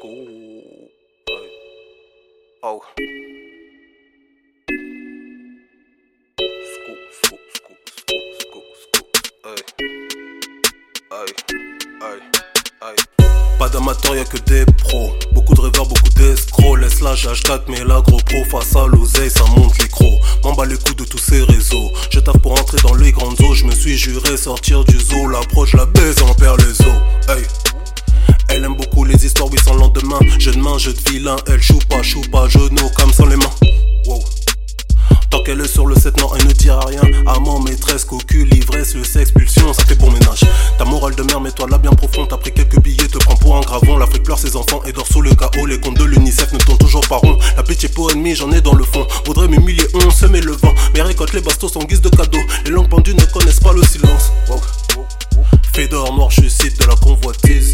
School. Oh. Pas d'amateurs, y'a que des pros. Beaucoup de rêveurs, beaucoup d'escrocs. Laisse la H4, mais l'agro pro face à l'oseille, ça monte les crocs. M'en bats les coups de tous ces réseaux. Je taffe pour entrer dans les grandes eaux. Je me suis juré sortir du zoo. L'approche, la baise, on perd les os. Hey. Lendemain. Jeune main, jeu de vilain. Elle choupa, choupa, genou, comme sans les mains. Wow. Tant qu'elle est sur le 7, non, elle ne dira rien. Amant, maîtresse, cocu, l'ivresse, le sexe, pulsion, ça fait bon ménage. Ta morale de merde, mets-toi là bien profond. T'as pris quelques billets, te prends pour un gravon. L'Afrique pleure ses enfants et dort sous le chaos. Les comptes de l'UNICEF ne tournent toujours pas rond. La pitié pour ennemi, j'en ai dans le fond. Voudrais m'humilier, on semer le vent. Mais récolte les bastos en guise de cadeau. Les langues pendues ne connaissent pas le silence. Wow. Fédor noir, je site de la convoitise.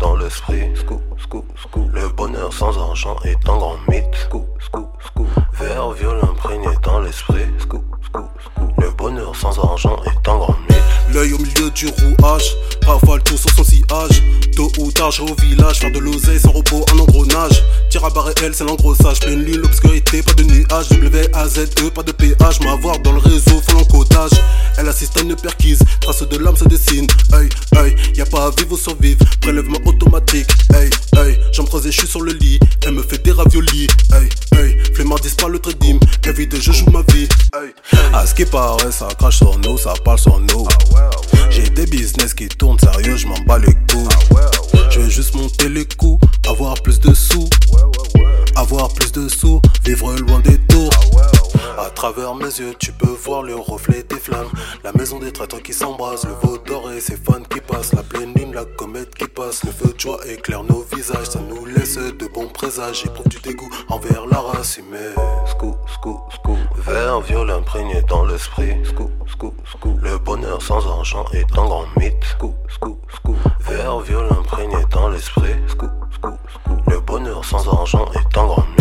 Dans l'esprit. Scou, scou, scou. Le bonheur sans argent est un grand mythe. Scou, scou, scou. Vert, viol imprégné dans l'esprit. Scou, scou, scou. Le bonheur sans argent est un grand mythe. L'œil au milieu du rouage, rafale tout sur son sillage. Tôt ou tard, j'ai au village, faire de l'oseille sans repos, un engrenage. Tir à barre réel, c'est l'engrossage. Pleine lune, l'obscurité, pas de nuage. W-A-Z-E, pas de péage. M'avoir dans le réseau, faut l'encodage. Elle assiste à une perquise, trace de l'âme se dessine. Hey, hey, y a pas à vivre ou survivre. Prélèvement automatique. Hey, hey, j'en creusée, je suis sur le lit. Elle me fait des raviolis. Hey, hey, flemmardise pas le trading. Évite, je joue ma vie. Hey, à ce qui paraît, ça crache sur nous, ça parle sur nous. J'ai des business qui tournent sérieux, je m'en bats les couilles. Je veux juste monter les coûts, avoir plus de sous. Avoir plus de sous, vivre loin des. À travers mes yeux, tu peux voir le reflet des flammes. La maison des traîtres qui s'embrassent, le veau doré, ses fans qui passent. La pleine lune, la comète qui passe. Le feu de joie éclaire nos visages, ça nous laisse de bons présages. J'éprouve du dégoût envers la race humaine. Scou, scou, scou. Vert, viol imprégné dans l'esprit. Scou, scou, scou. Le bonheur sans argent est un grand mythe. Scou, scou, scou. Vert, viol imprégné dans l'esprit. Scou, scou, scou. Le bonheur sans argent est un grand